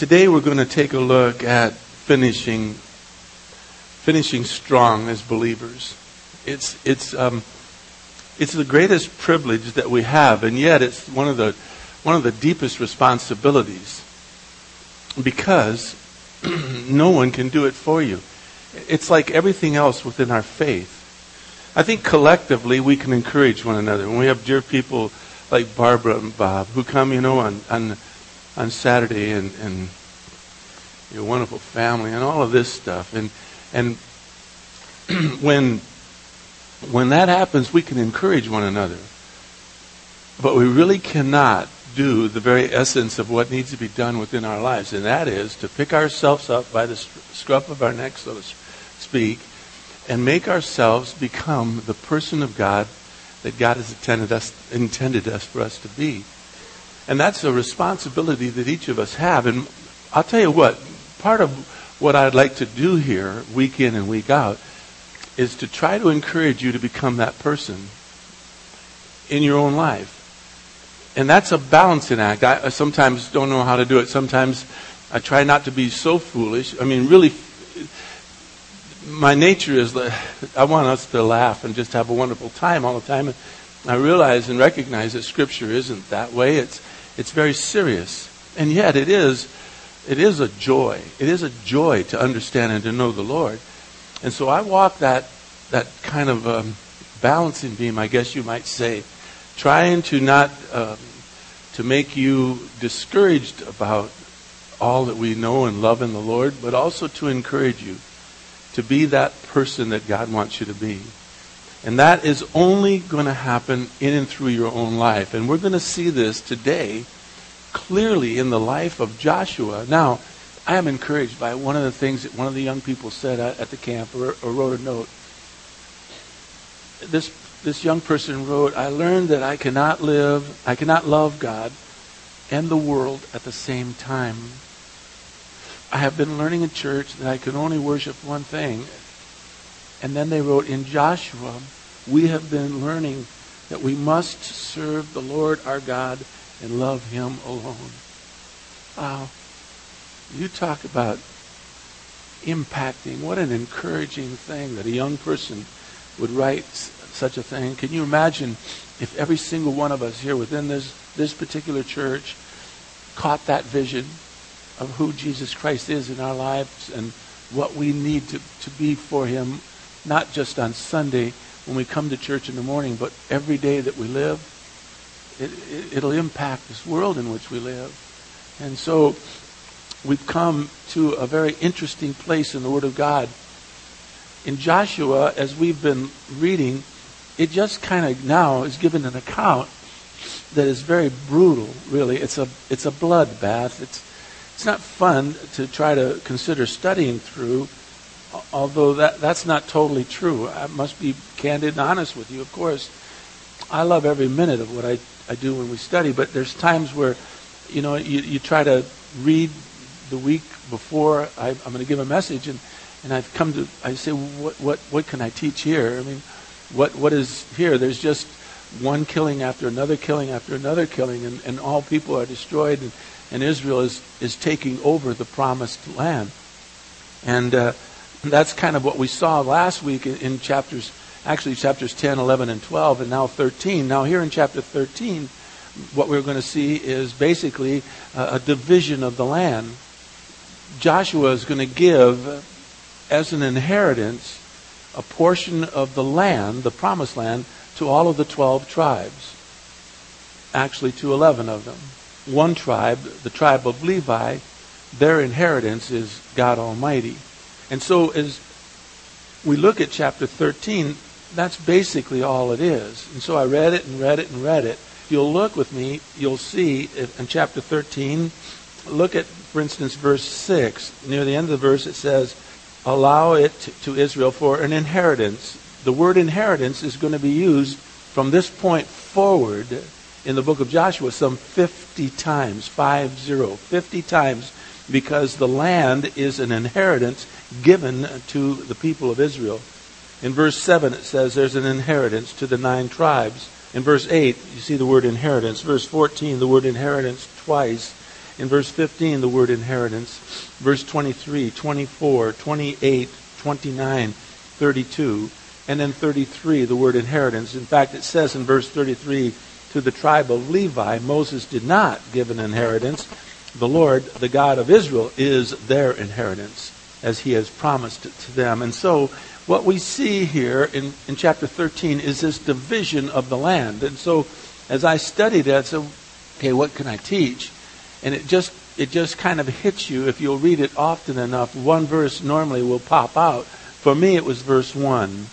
Today we're going to take a look at finishing finishing strong as believers. It's it's um, it's the greatest privilege that we have, and yet it's one of the one of the deepest responsibilities because no one can do it for you. It's like everything else within our faith. I think collectively we can encourage one another. When we have dear people like Barbara and Bob who come, you know, on on on Saturday and and your wonderful family and all of this stuff, and and when when that happens, we can encourage one another. But we really cannot do the very essence of what needs to be done within our lives, and that is to pick ourselves up by the scruff of our neck, so to speak, and make ourselves become the person of God that God has intended us, intended us for us to be. And that's a responsibility that each of us have. And I'll tell you what, part of what I'd like to do here, week in and week out, is to try to encourage you to become that person in your own life. And that's a balancing act. I sometimes don't know how to do it. Sometimes I try not to be so foolish. I mean, really, my nature is that I want us to laugh and just have a wonderful time all the time. And I realize and recognize that Scripture isn't that way. It's it's very serious, and yet it is it is a joy. It is a joy to understand and to know the Lord. And so I walk that that kind of um, balancing beam, I guess you might say, trying to not um, to make you discouraged about all that we know and love in the Lord, but also to encourage you to be that person that God wants you to be. And that is only going to happen in and through your own life. And we're going to see this today clearly in the life of Joshua. Now, I am encouraged by one of the things that one of the young people said at the camp or, or wrote a note. This, this young person wrote, I learned that I cannot live, I cannot love God and the world at the same time. I have been learning in church that I can only worship one thing. And then they wrote, in Joshua, we have been learning that we must serve the Lord our God and love him alone. Wow. You talk about impacting. What an encouraging thing that a young person would write such a thing. Can you imagine if every single one of us here within this, this particular church caught that vision of who Jesus Christ is in our lives and what we need to, to be for him, not just on Sunday when we come to church in the morning, but every day that we live. It, it, it'll impact this world in which we live. And so we've come to a very interesting place in the Word of God. In Joshua, as we've been reading, it just kind of now is given an account that is very brutal, really. It's a, it's a bloodbath. It's, it's not fun to try to consider studying through, although that, that's not totally true. I must be candid and honest with you, of course. I love every minute of what I, I do when we study, but there's times where, you know, you, you try to read the week before I, am going to give a message, and, and I've come to, I say, what, what, what can I teach here? I mean, what, what is here? There's just one killing after another killing after another killing, and, and all people are destroyed, and, and Israel is, is taking over the promised land. And uh, that's kind of what we saw last week in, chapters, actually chapters 10, 11, and 12, and now 13. Now, here in chapter 13, what we're going to see is basically a, a division of the land Joshua is going to give as an inheritance a portion of the land, the promised land, to all of the 12 tribes. Actually, to 11 of them. One tribe, the tribe of Levi, their inheritance is God Almighty. And so, as we look at chapter 13, that's basically all it is. And so I read it and read it and read it. If you'll look with me, you'll see in chapter 13, look at for instance, verse 6, near the end of the verse, it says, Allow it to Israel for an inheritance. The word inheritance is going to be used from this point forward in the book of Joshua some 50 times, 5 0, 50 times, because the land is an inheritance given to the people of Israel. In verse 7, it says there's an inheritance to the nine tribes. In verse 8, you see the word inheritance. Verse 14, the word inheritance twice. In verse 15, the word inheritance. Verse 23, 24, 28, 29, 32. And then 33, the word inheritance. In fact, it says in verse 33, to the tribe of Levi, Moses did not give an inheritance. The Lord, the God of Israel, is their inheritance, as he has promised it to them. And so, what we see here in, in chapter 13 is this division of the land. And so, as I studied it, I said, okay, what can I teach? And it just it just kind of hits you if you'll read it often enough. One verse normally will pop out. For me, it was verse 1.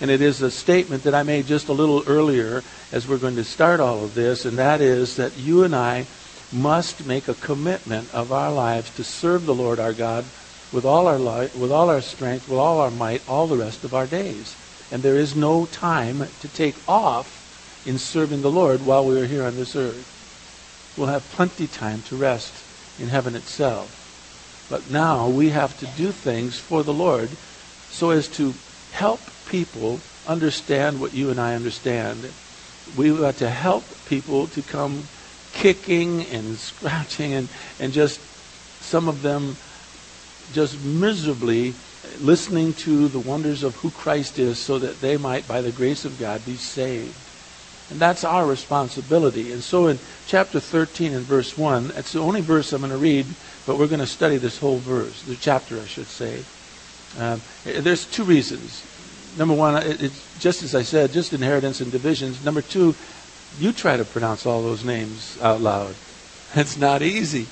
And it is a statement that I made just a little earlier as we're going to start all of this, and that is that you and I must make a commitment of our lives to serve the Lord our God with all our with all our strength, with all our might, all the rest of our days. And there is no time to take off in serving the Lord while we are here on this earth. We'll have plenty time to rest in heaven itself. But now we have to do things for the Lord so as to help people understand what you and I understand. We've got to help people to come kicking and scratching and, and just some of them just miserably listening to the wonders of who Christ is so that they might, by the grace of God, be saved. And that's our responsibility. And so in chapter 13 and verse 1, that's the only verse I'm going to read, but we're going to study this whole verse, the chapter, I should say. Um, there's two reasons. Number one, it, it's just as I said, just inheritance and divisions. Number two, you try to pronounce all those names out loud. It's not easy.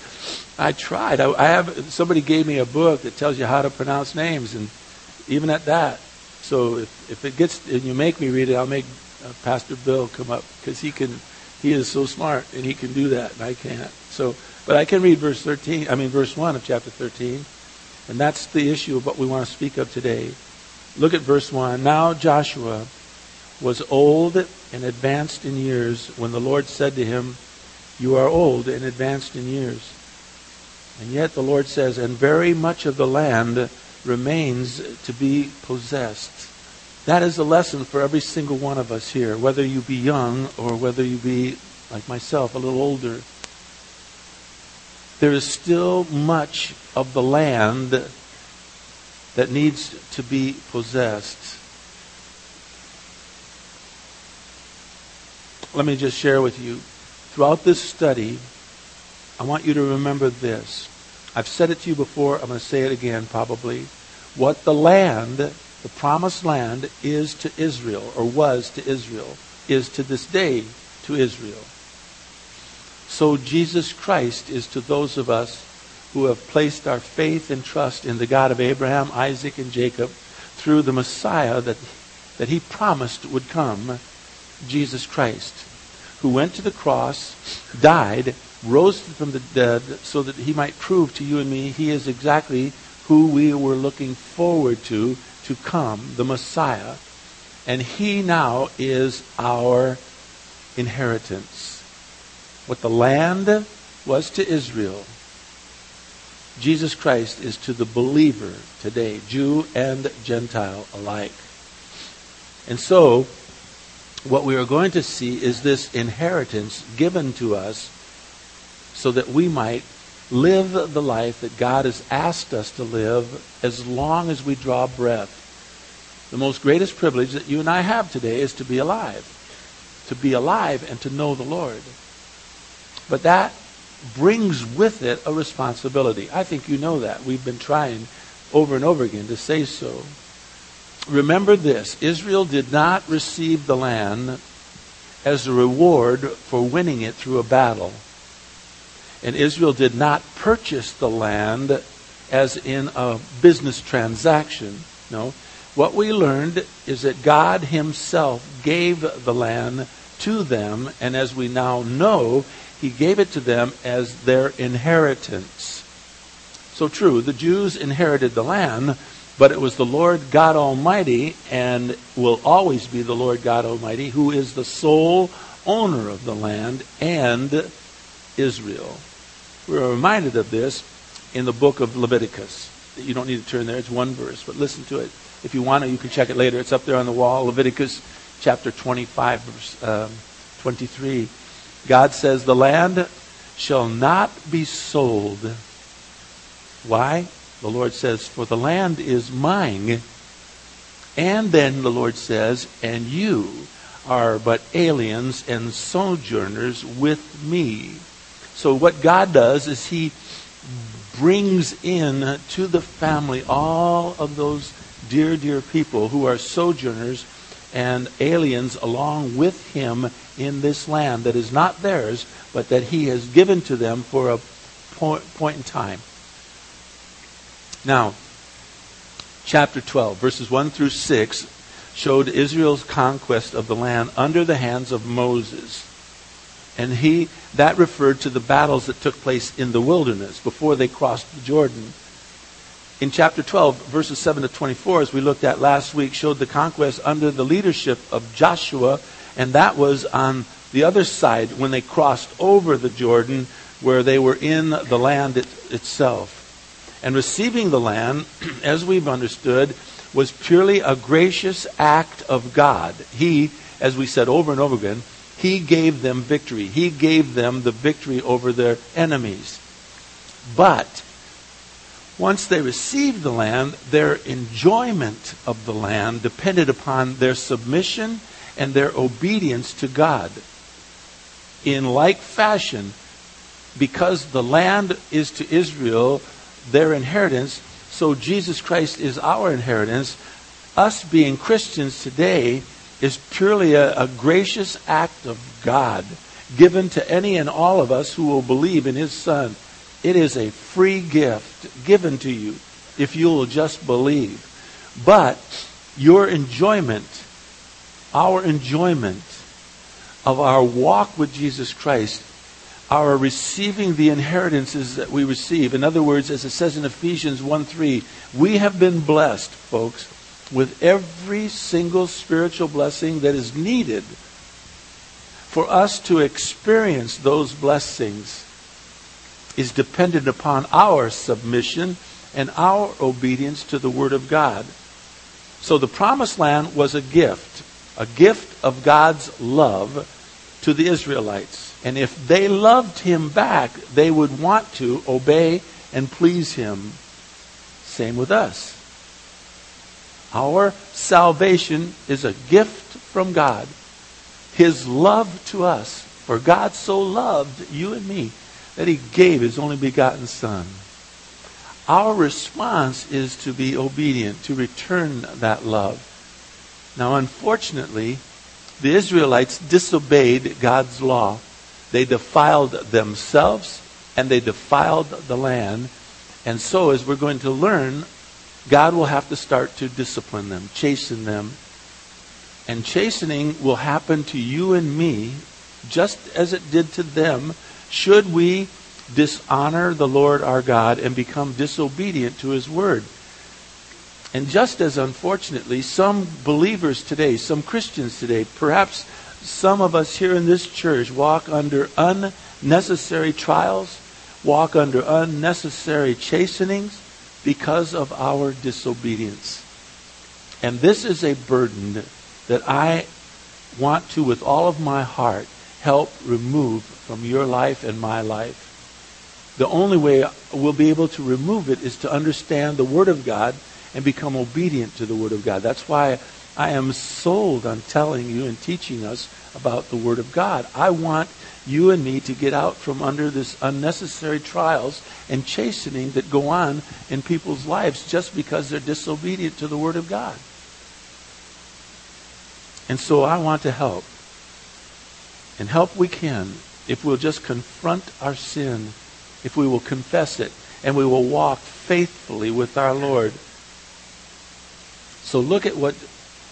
I tried. I, I have somebody gave me a book that tells you how to pronounce names, and even at that. So if, if it gets and you make me read it, I'll make uh, Pastor Bill come up because he can. He is so smart and he can do that, and I can't. So, but I can read verse 13. I mean, verse 1 of chapter 13, and that's the issue of what we want to speak of today. Look at verse 1. Now Joshua was old and advanced in years when the Lord said to him, You are old and advanced in years. And yet the Lord says, And very much of the land remains to be possessed. That is a lesson for every single one of us here, whether you be young or whether you be, like myself, a little older. There is still much of the land that needs to be possessed. Let me just share with you. Throughout this study, I want you to remember this. I've said it to you before. I'm going to say it again, probably. What the land the promised land is to Israel, or was to Israel, is to this day to Israel. So Jesus Christ is to those of us who have placed our faith and trust in the God of Abraham, Isaac, and Jacob through the Messiah that, that he promised would come, Jesus Christ, who went to the cross, died, rose from the dead so that he might prove to you and me he is exactly who we were looking forward to to come, the Messiah, and he now is our inheritance. What the land was to Israel, Jesus Christ is to the believer today, Jew and Gentile alike. And so, what we are going to see is this inheritance given to us so that we might live the life that God has asked us to live as long as we draw breath. The most greatest privilege that you and I have today is to be alive. To be alive and to know the Lord. But that brings with it a responsibility. I think you know that. We've been trying over and over again to say so. Remember this Israel did not receive the land as a reward for winning it through a battle. And Israel did not purchase the land as in a business transaction. No. What we learned is that God Himself gave the land to them, and as we now know, He gave it to them as their inheritance. So true, the Jews inherited the land, but it was the Lord God Almighty, and will always be the Lord God Almighty, who is the sole owner of the land and Israel. We're reminded of this in the book of Leviticus. You don't need to turn there, it's one verse, but listen to it. If you want to, you can check it later. It's up there on the wall, Leviticus chapter 25, verse um, 23. God says, The land shall not be sold. Why? The Lord says, For the land is mine. And then the Lord says, And you are but aliens and sojourners with me. So what God does is He brings in to the family all of those dear, dear people who are sojourners and aliens along with Him in this land that is not theirs, but that He has given to them for a point, point in time. Now, chapter 12, verses 1 through 6, showed Israel's conquest of the land under the hands of Moses. And he that referred to the battles that took place in the wilderness before they crossed the Jordan. In chapter 12, verses 7 to 24, as we looked at last week, showed the conquest under the leadership of Joshua, and that was on the other side when they crossed over the Jordan, where they were in the land it, itself. And receiving the land, as we've understood, was purely a gracious act of God. He, as we said over and over again, He gave them victory. He gave them the victory over their enemies. But once they received the land, their enjoyment of the land depended upon their submission and their obedience to God. In like fashion, because the land is to Israel their inheritance, so Jesus Christ is our inheritance. Us being Christians today is purely a, a gracious act of God given to any and all of us who will believe in His Son. It is a free gift given to you if you will just believe. But your enjoyment, our enjoyment of our walk with Jesus Christ are receiving the inheritances that we receive. In other words, as it says in Ephesians 1 3, we have been blessed, folks, with every single spiritual blessing that is needed for us to experience those blessings is dependent upon our submission and our obedience to the Word of God. So the promised land was a gift, a gift of God's love to the Israelites. And if they loved him back, they would want to obey and please him. Same with us. Our salvation is a gift from God. His love to us. For God so loved you and me that he gave his only begotten Son. Our response is to be obedient, to return that love. Now, unfortunately, the Israelites disobeyed God's law. They defiled themselves and they defiled the land. And so, as we're going to learn, God will have to start to discipline them, chasten them. And chastening will happen to you and me just as it did to them should we dishonor the Lord our God and become disobedient to his word. And just as unfortunately, some believers today, some Christians today, perhaps some of us here in this church walk under unnecessary trials, walk under unnecessary chastenings because of our disobedience. And this is a burden that I want to, with all of my heart, help remove from your life and my life. The only way we'll be able to remove it is to understand the Word of God and become obedient to the Word of God. That's why I am sold on telling you and teaching us about the Word of God. I want you and me to get out from under this unnecessary trials and chastening that go on in people's lives just because they're disobedient to the Word of God. And so I want to help. And help we can if we'll just confront our sin, if we will confess it, and we will walk faithfully with our Lord. So look at what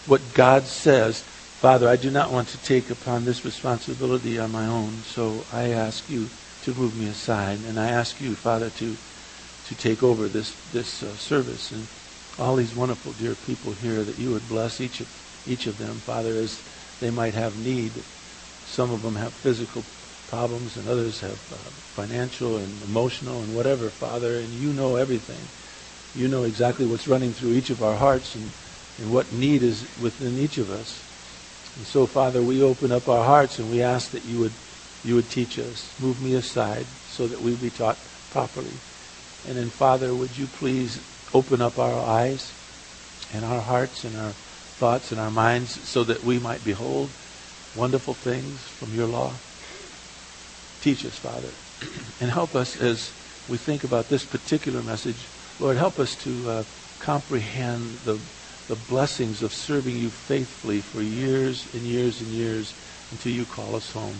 what God says. Father, I do not want to take upon this responsibility on my own, so I ask you to move me aside, and I ask you, Father, to to take over this this uh, service and all these wonderful dear people here that you would bless each of each of them, Father, as they might have need. Some of them have physical problems, and others have uh, financial and emotional and whatever, Father, and you know everything. You know exactly what's running through each of our hearts, and and what need is within each of us. And so, Father, we open up our hearts and we ask that you would you would teach us. Move me aside so that we be taught properly. And then, Father, would you please open up our eyes and our hearts and our thoughts and our minds so that we might behold wonderful things from your law? Teach us, Father, and help us as we think about this particular message. Lord, help us to uh, comprehend the, the blessings of serving you faithfully for years and years and years until you call us home.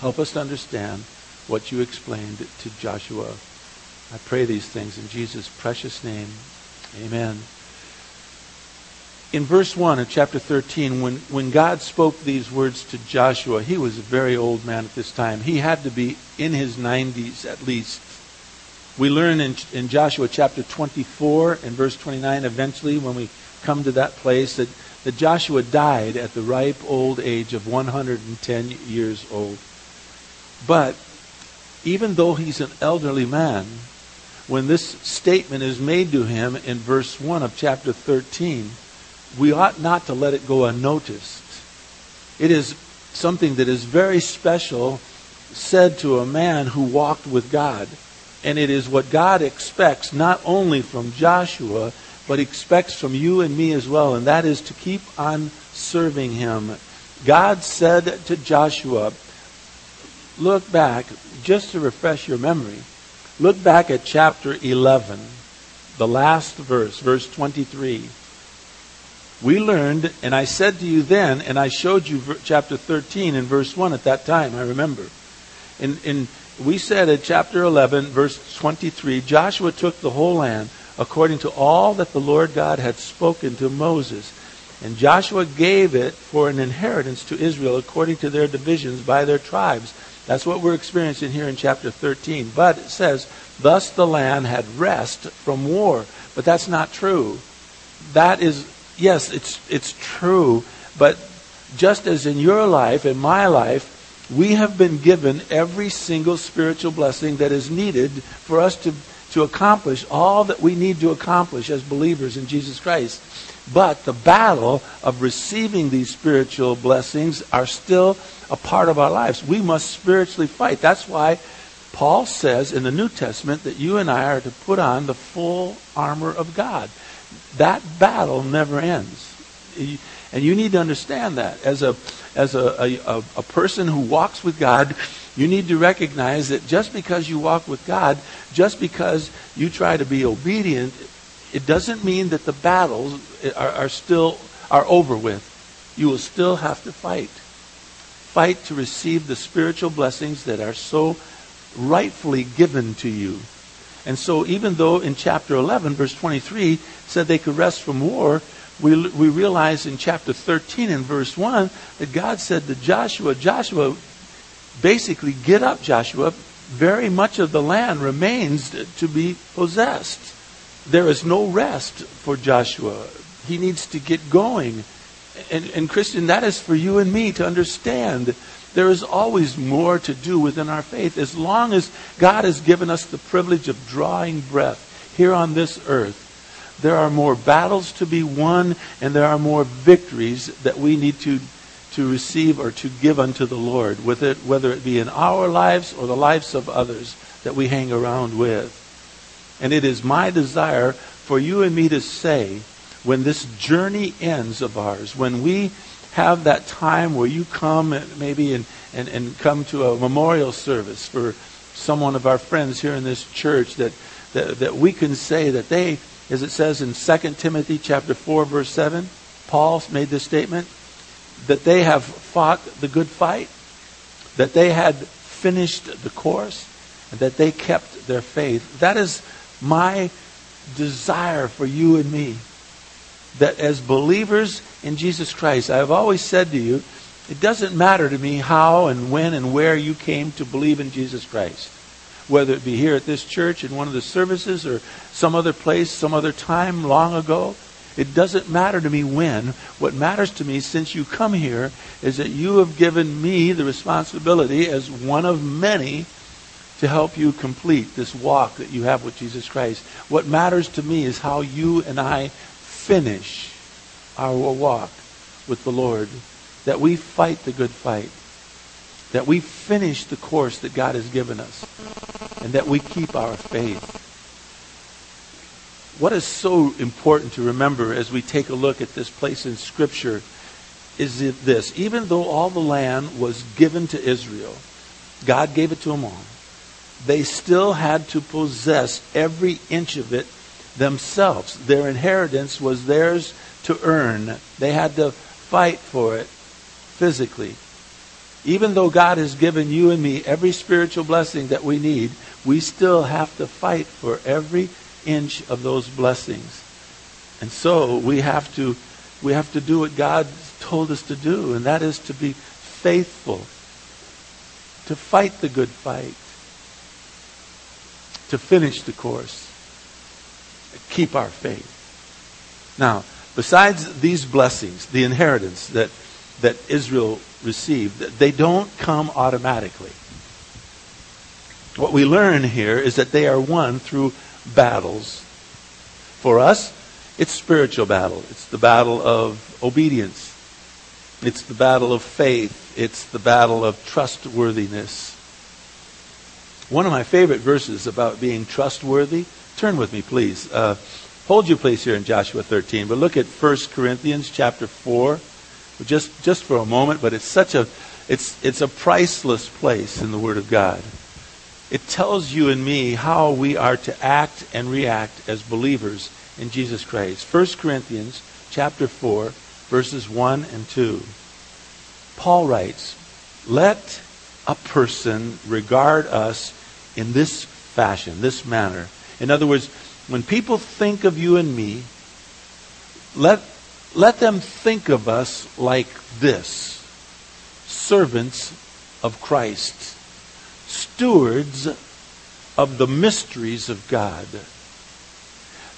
Help us to understand what you explained to Joshua. I pray these things in Jesus' precious name. Amen. In verse 1 of chapter 13, when, when God spoke these words to Joshua, he was a very old man at this time. He had to be in his 90s at least. We learn in, in Joshua chapter 24 and verse 29, eventually, when we come to that place, that, that Joshua died at the ripe old age of 110 years old. But even though he's an elderly man, when this statement is made to him in verse 1 of chapter 13, we ought not to let it go unnoticed. It is something that is very special said to a man who walked with God. And it is what God expects not only from Joshua, but expects from you and me as well, and that is to keep on serving him. God said to Joshua, look back, just to refresh your memory, look back at chapter 11, the last verse, verse 23. We learned, and I said to you then, and I showed you chapter 13 and verse 1 at that time, I remember. In, in, we said in chapter 11, verse 23, Joshua took the whole land according to all that the Lord God had spoken to Moses. And Joshua gave it for an inheritance to Israel according to their divisions by their tribes. That's what we're experiencing here in chapter 13. But it says, Thus the land had rest from war. But that's not true. That is, yes, it's, it's true. But just as in your life, in my life, we have been given every single spiritual blessing that is needed for us to, to accomplish all that we need to accomplish as believers in Jesus Christ. But the battle of receiving these spiritual blessings are still a part of our lives. We must spiritually fight. That's why Paul says in the New Testament that you and I are to put on the full armor of God. That battle never ends. And you need to understand that. As a, as a, a, a person who walks with God, you need to recognize that just because you walk with God, just because you try to be obedient, it doesn't mean that the battles are, are still are over with. You will still have to fight. Fight to receive the spiritual blessings that are so rightfully given to you. And so even though in chapter 11, verse 23, said they could rest from war, we, we realize in chapter 13 and verse 1 that God said to Joshua, Joshua, basically, get up, Joshua. Very much of the land remains to be possessed. There is no rest for Joshua. He needs to get going. And, and Christian, that is for you and me to understand. There is always more to do within our faith. As long as God has given us the privilege of drawing breath here on this earth, there are more battles to be won and there are more victories that we need to, to receive or to give unto the Lord, with it, whether it be in our lives or the lives of others that we hang around with. And it is my desire for you and me to say, when this journey ends of ours, when we have that time where you come maybe and, and, and come to a memorial service for someone of our friends here in this church, that, that, that we can say that they, as it says in 2 Timothy chapter 4, verse 7, Paul made this statement, that they have fought the good fight, that they had finished the course, and that they kept their faith. That is my desire for you and me. That as believers in Jesus Christ, I have always said to you, it doesn't matter to me how and when and where you came to believe in Jesus Christ. Whether it be here at this church in one of the services or some other place, some other time long ago. It doesn't matter to me when. What matters to me since you come here is that you have given me the responsibility as one of many to help you complete this walk that you have with Jesus Christ. What matters to me is how you and I finish our walk with the Lord, that we fight the good fight. That we finish the course that God has given us and that we keep our faith. What is so important to remember as we take a look at this place in Scripture is this. Even though all the land was given to Israel, God gave it to them all, they still had to possess every inch of it themselves. Their inheritance was theirs to earn. They had to fight for it physically. Even though God has given you and me every spiritual blessing that we need, we still have to fight for every inch of those blessings. And so we have to we have to do what God told us to do, and that is to be faithful, to fight the good fight, to finish the course, keep our faith. Now, besides these blessings, the inheritance that, that Israel received, they don't come automatically. What we learn here is that they are won through battles. For us, it's spiritual battle. It's the battle of obedience. It's the battle of faith. It's the battle of trustworthiness. One of my favorite verses about being trustworthy, turn with me, please. Uh, hold your place here in Joshua 13, but look at 1 Corinthians chapter 4, just, just for a moment, but it's such a, it's, it's a priceless place in the Word of God. It tells you and me how we are to act and react as believers in Jesus Christ. 1 Corinthians chapter 4, verses 1 and 2. Paul writes, Let a person regard us in this fashion, this manner. In other words, when people think of you and me, let, let them think of us like this servants of Christ, stewards of the mysteries of God.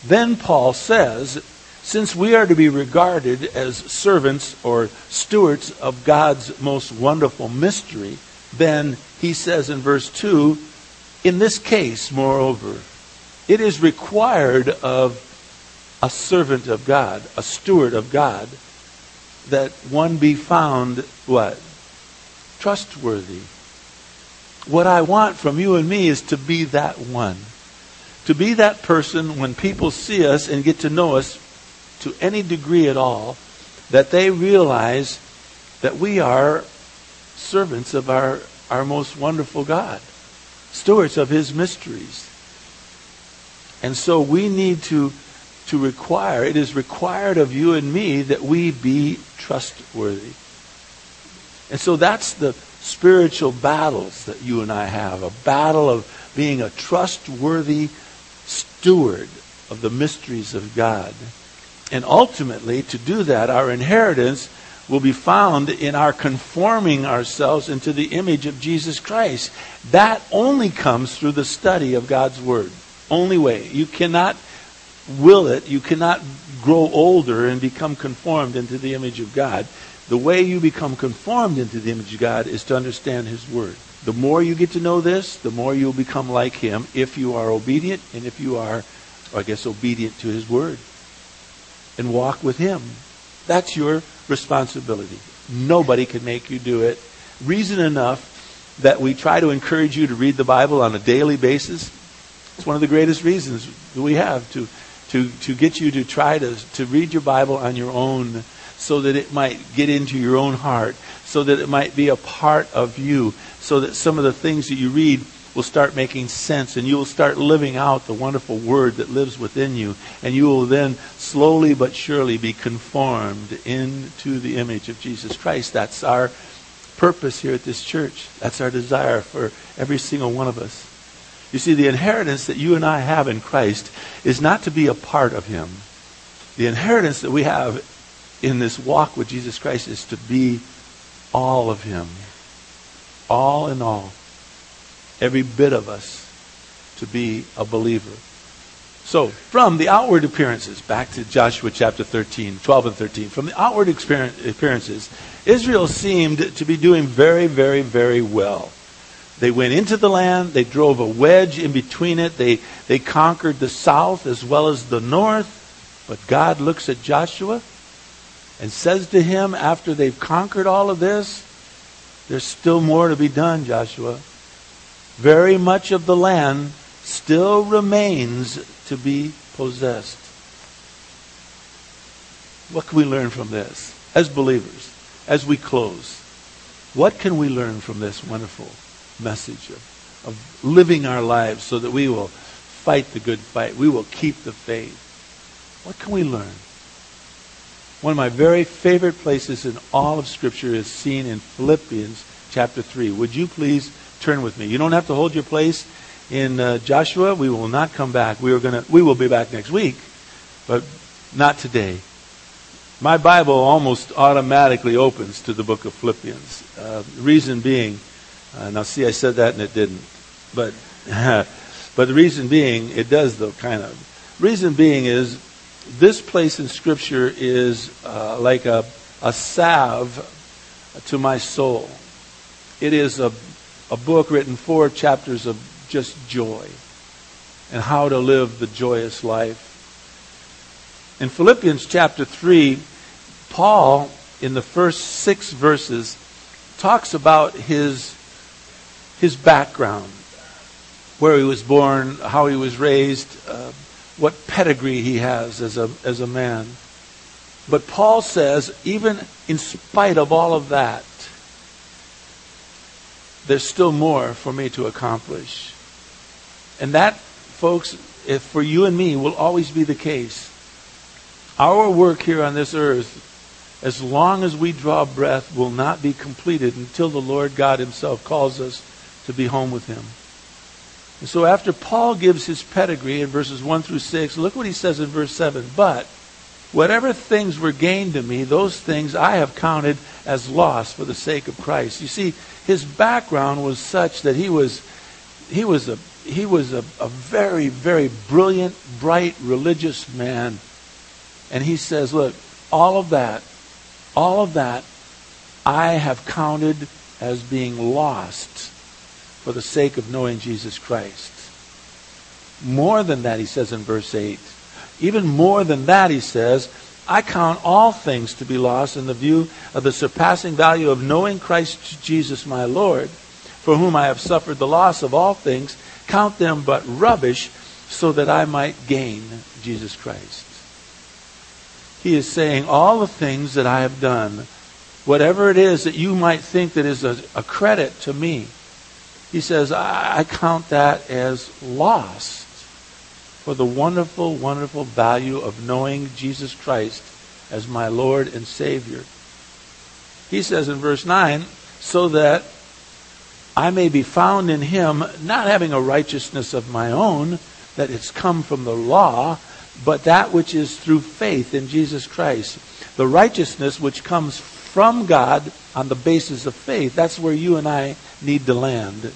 Then Paul says, since we are to be regarded as servants or stewards of God's most wonderful mystery, then he says in verse 2 In this case, moreover, it is required of a servant of God, a steward of God, that one be found what? Trustworthy. What I want from you and me is to be that one to be that person when people see us and get to know us to any degree at all, that they realize that we are servants of our, our most wonderful God, stewards of his mysteries. And so we need to, to require, it is required of you and me that we be trustworthy. And so that's the spiritual battles that you and I have a battle of being a trustworthy steward of the mysteries of God. And ultimately, to do that, our inheritance will be found in our conforming ourselves into the image of Jesus Christ. That only comes through the study of God's Word. Only way. You cannot will it, you cannot grow older and become conformed into the image of God. The way you become conformed into the image of God is to understand His Word. The more you get to know this, the more you'll become like him if you are obedient and if you are, I guess, obedient to his word. And walk with him. That's your responsibility. Nobody can make you do it. Reason enough that we try to encourage you to read the Bible on a daily basis. It's one of the greatest reasons that we have to, to, to get you to try to, to read your Bible on your own so that it might get into your own heart, so that it might be a part of you, so that some of the things that you read will start making sense and you will start living out the wonderful word that lives within you. And you will then slowly but surely be conformed into the image of Jesus Christ. That's our purpose here at this church. That's our desire for every single one of us. You see, the inheritance that you and I have in Christ is not to be a part of Him. The inheritance that we have in this walk with Jesus Christ is to be all of Him all in all, every bit of us to be a believer. So, from the outward appearances, back to Joshua chapter 13, 12 and 13, from the outward appearances, Israel seemed to be doing very, very, very well. They went into the land, they drove a wedge in between it, they, they conquered the south as well as the north. But God looks at Joshua and says to him, after they've conquered all of this, There's still more to be done, Joshua. Very much of the land still remains to be possessed. What can we learn from this as believers, as we close? What can we learn from this wonderful message of, of living our lives so that we will fight the good fight? We will keep the faith. What can we learn? One of my very favorite places in all of Scripture is seen in Philippians chapter 3. Would you please turn with me? You don't have to hold your place in uh, Joshua. We will not come back. We, are gonna, we will be back next week, but not today. My Bible almost automatically opens to the book of Philippians. Uh, reason being, uh, now see, I said that and it didn't. But, but the reason being, it does though, kind of. Reason being is, this place in Scripture is uh, like a, a salve to my soul. It is a, a book written four chapters of just joy and how to live the joyous life. In Philippians chapter 3, Paul, in the first six verses, talks about his, his background, where he was born, how he was raised, uh, what pedigree he has as a, as a man. But Paul says, even in spite of all of that, there's still more for me to accomplish. And that, folks, if for you and me, will always be the case. Our work here on this earth, as long as we draw breath, will not be completed until the Lord God Himself calls us to be home with Him. And so after Paul gives his pedigree in verses 1 through 6, look what he says in verse 7. But whatever things were gained to me, those things I have counted as loss for the sake of Christ. You see, his background was such that he was he was a he was a, a very, very brilliant, bright, religious man. And he says, Look, all of that, all of that, I have counted as being lost for the sake of knowing Jesus Christ. More than that, he says in verse 8. Even more than that, he says, I count all things to be lost in the view of the surpassing value of knowing Christ Jesus my Lord, for whom I have suffered the loss of all things count them but rubbish so that I might gain Jesus Christ. He is saying, all the things that I have done, whatever it is that you might think that is a, a credit to me, he says, I, I count that as lost for the wonderful, wonderful value of knowing Jesus Christ as my Lord and Savior. He says in verse 9, so that I may be found in him, not having a righteousness of my own, that it's come from the law, but that which is through faith in Jesus Christ. The righteousness which comes from God on the basis of faith. That's where you and I need to land.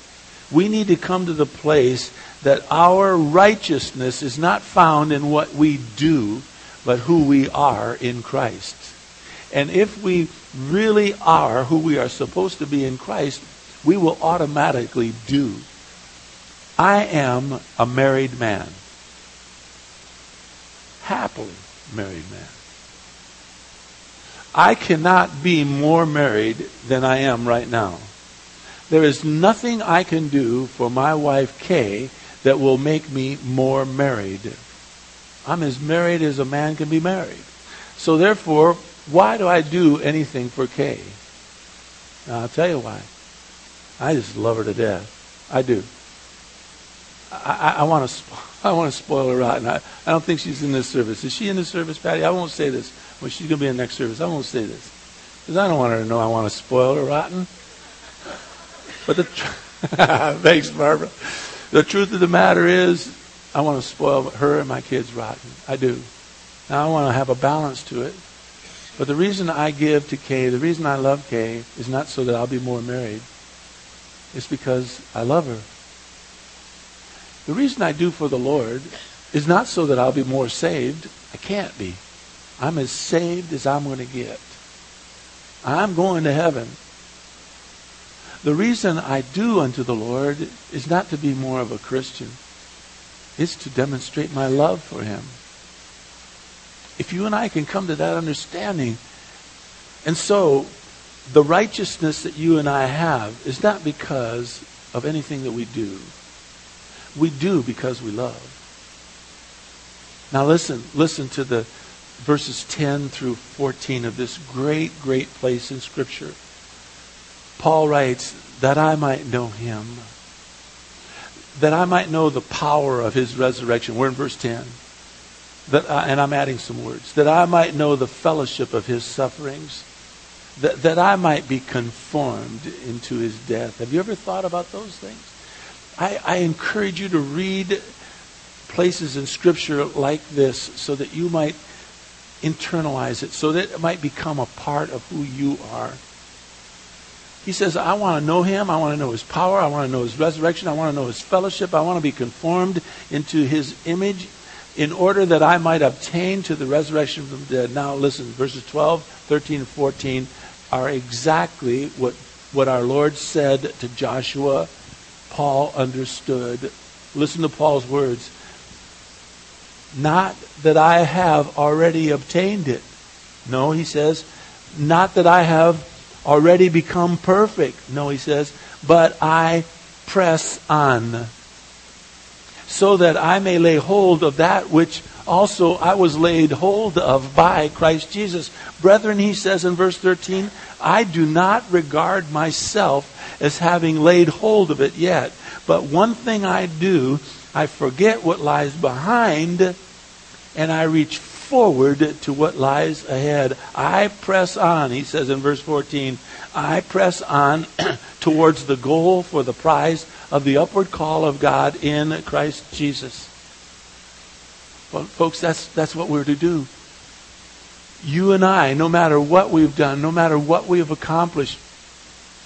We need to come to the place that our righteousness is not found in what we do, but who we are in Christ. And if we really are who we are supposed to be in Christ, we will automatically do. I am a married man. Happily married man. I cannot be more married than I am right now. There is nothing I can do for my wife Kay that will make me more married. I'm as married as a man can be married. So therefore, why do I do anything for Kay? Now, I'll tell you why. I just love her to death. I do. I, want to I want to spoil her rotten. I, I don't think she's in this service. Is she in this service, Patty? I won't say this. Well, she's going to be in the next service. I won't say this. Because I don't want her to know I want to spoil her rotten. But the tr- thanks, Barbara. The truth of the matter is, I want to spoil her and my kids rotten. I do. Now I want to have a balance to it. But the reason I give to Kay, the reason I love Kay, is not so that I'll be more married. It's because I love her. The reason I do for the Lord is not so that I'll be more saved. I can't be. I'm as saved as I'm going to get. I'm going to heaven. The reason I do unto the Lord is not to be more of a Christian. It's to demonstrate my love for Him. If you and I can come to that understanding, and so the righteousness that you and I have is not because of anything that we do. We do because we love. Now listen, listen to the verses 10 through 14 of this great, great place in Scripture. Paul writes, that I might know him, that I might know the power of his resurrection. We're in verse 10. That I, and I'm adding some words. That I might know the fellowship of his sufferings, that, that I might be conformed into his death. Have you ever thought about those things? I, I encourage you to read places in Scripture like this so that you might internalize it, so that it might become a part of who you are. He says, I want to know him. I want to know his power. I want to know his resurrection. I want to know his fellowship. I want to be conformed into his image in order that I might obtain to the resurrection from the dead. Now, listen, verses 12, 13, and 14 are exactly what, what our Lord said to Joshua. Paul understood. Listen to Paul's words. Not that I have already obtained it. No, he says, not that I have already become perfect. No, he says, but I press on so that I may lay hold of that which also I was laid hold of by Christ Jesus. Brethren, he says in verse 13, I do not regard myself as having laid hold of it yet. But one thing I do, I forget what lies behind and I reach forward to what lies ahead. I press on, he says in verse 14. I press on towards the goal for the prize of the upward call of God in Christ Jesus. Well, folks, that's, that's what we're to do. You and I, no matter what we've done, no matter what we have accomplished,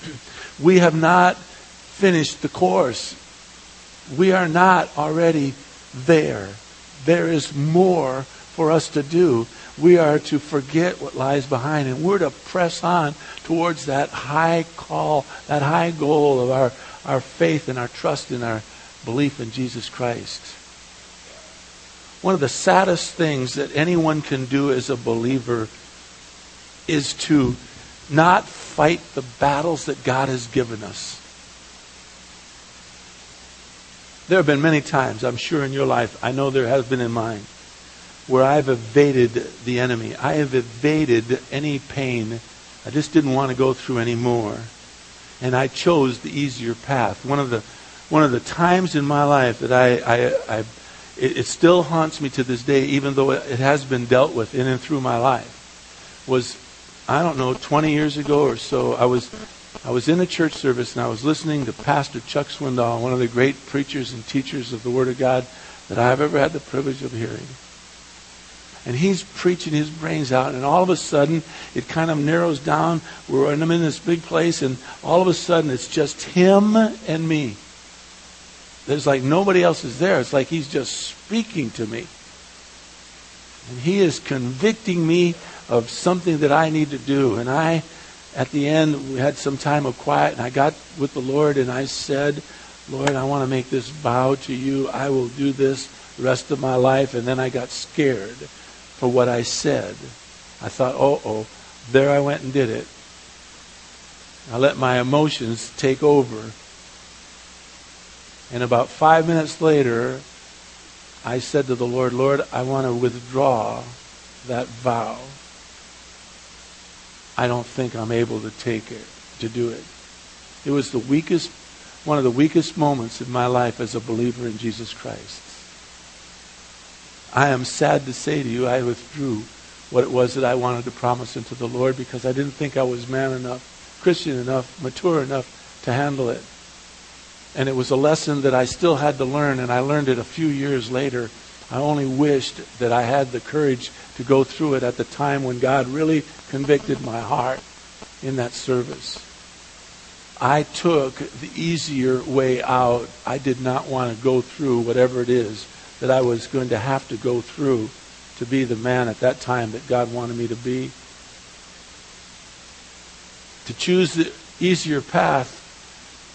we have not finished the course. We are not already there. There is more for us to do. We are to forget what lies behind and we're to press on towards that high call, that high goal of our, our faith and our trust in our belief in Jesus Christ. One of the saddest things that anyone can do as a believer is to not fight the battles that God has given us. There have been many times, I'm sure, in your life, I know there has been in mine, where I've evaded the enemy. I have evaded any pain. I just didn't want to go through anymore. And I chose the easier path. One of the, one of the times in my life that I, I, I it, it still haunts me to this day, even though it, has been dealt with in and through my life, was, I don't know, 20 years ago or so, I was I was in a church service and I was listening to Pastor Chuck Swindoll, one of the great preachers and teachers of the Word of God that I've ever had the privilege of hearing. And he's preaching his brains out, and all of a sudden it kind of narrows down. We're in, in this big place, and all of a sudden it's just him and me. There's like nobody else is there. It's like he's just speaking to me. And he is convicting me of something that I need to do. And I at the end, we had some time of quiet, and I got with the Lord and I said, Lord, I want to make this vow to you. I will do this the rest of my life. And then I got scared for what I said. I thought, oh, oh, there I went and did it. I let my emotions take over. And about five minutes later, I said to the Lord, Lord, I want to withdraw that vow. I don't think I'm able to take it, to do it. It was the weakest, one of the weakest moments in my life as a believer in Jesus Christ. I am sad to say to you, I withdrew what it was that I wanted to promise unto the Lord because I didn't think I was man enough, Christian enough, mature enough to handle it. And it was a lesson that I still had to learn, and I learned it a few years later. I only wished that I had the courage to go through it at the time when God really convicted my heart in that service. I took the easier way out. I did not want to go through whatever it is that I was going to have to go through to be the man at that time that God wanted me to be. To choose the easier path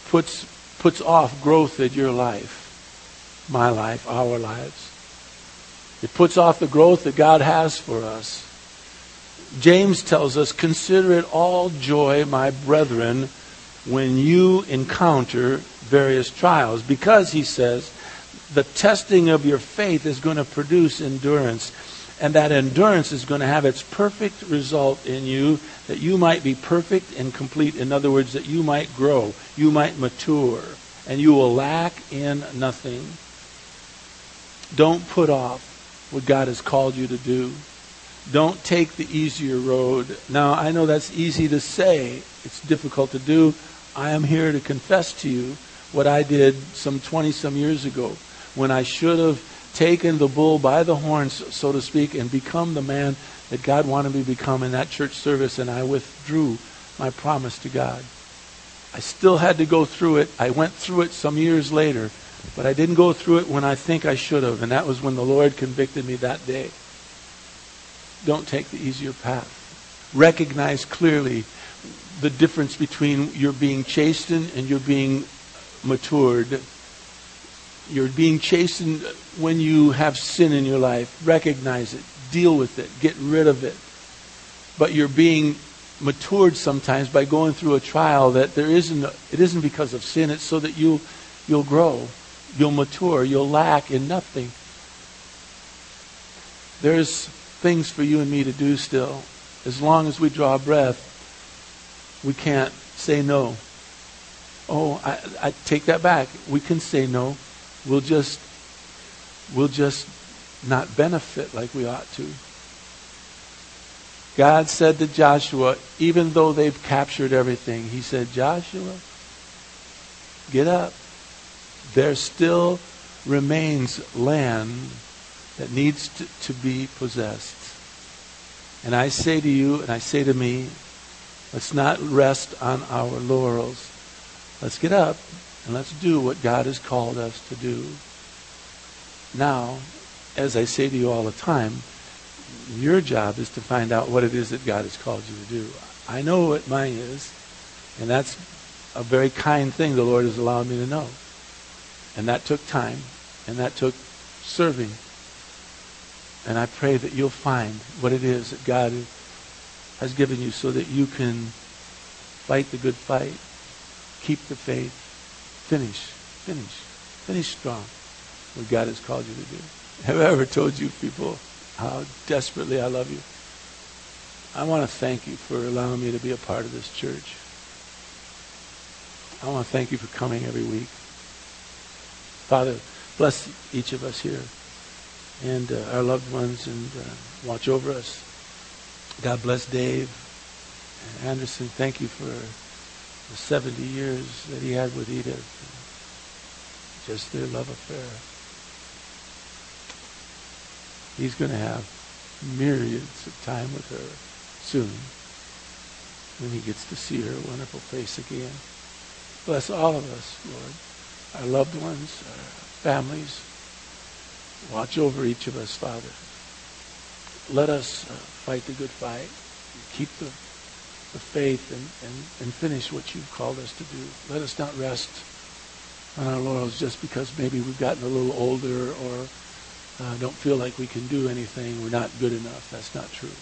puts, puts off growth in your life, my life, our lives. It puts off the growth that God has for us. James tells us, Consider it all joy, my brethren, when you encounter various trials. Because, he says, the testing of your faith is going to produce endurance. And that endurance is going to have its perfect result in you, that you might be perfect and complete. In other words, that you might grow, you might mature, and you will lack in nothing. Don't put off what God has called you to do. Don't take the easier road. Now, I know that's easy to say, it's difficult to do. I am here to confess to you what I did some 20 some years ago when I should have taken the bull by the horns, so to speak, and become the man that God wanted me to become in that church service, and I withdrew my promise to God. I still had to go through it. I went through it some years later, but I didn't go through it when I think I should have, and that was when the Lord convicted me that day. Don't take the easier path. Recognize clearly the difference between your being chastened and your being matured. You're being chastened when you have sin in your life. Recognize it. Deal with it. Get rid of it. But you're being matured sometimes by going through a trial that there isn't it isn't because of sin it's so that you you'll grow you'll mature you'll lack in nothing there's things for you and me to do still as long as we draw breath we can't say no oh I, I take that back we can say no we'll just we'll just not benefit like we ought to God said to Joshua, even though they've captured everything, He said, Joshua, get up. There still remains land that needs to, to be possessed. And I say to you, and I say to me, let's not rest on our laurels. Let's get up and let's do what God has called us to do. Now, as I say to you all the time, your job is to find out what it is that God has called you to do. I know what mine is, and that's a very kind thing the Lord has allowed me to know. And that took time, and that took serving. And I pray that you'll find what it is that God has given you so that you can fight the good fight, keep the faith, finish, finish, finish strong what God has called you to do. Have I ever told you people how desperately I love you. I want to thank you for allowing me to be a part of this church. I want to thank you for coming every week. Father, bless each of us here and uh, our loved ones and uh, watch over us. God bless Dave and Anderson. Thank you for the 70 years that he had with Edith. Just their love affair he's going to have myriads of time with her soon when he gets to see her wonderful face again. Bless all of us, Lord, our loved ones, our families. Watch over each of us, Father. Let us uh, fight the good fight. Keep the, the faith and, and, and finish what you've called us to do. Let us not rest on our laurels just because maybe we've gotten a little older or uh, don't feel like we can do anything, we're not good enough. That's not true.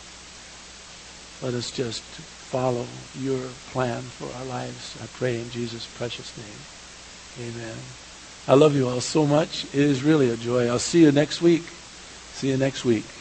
Let us just follow your plan for our lives. I pray in Jesus' precious name. Amen. I love you all so much. It is really a joy. I'll see you next week. See you next week.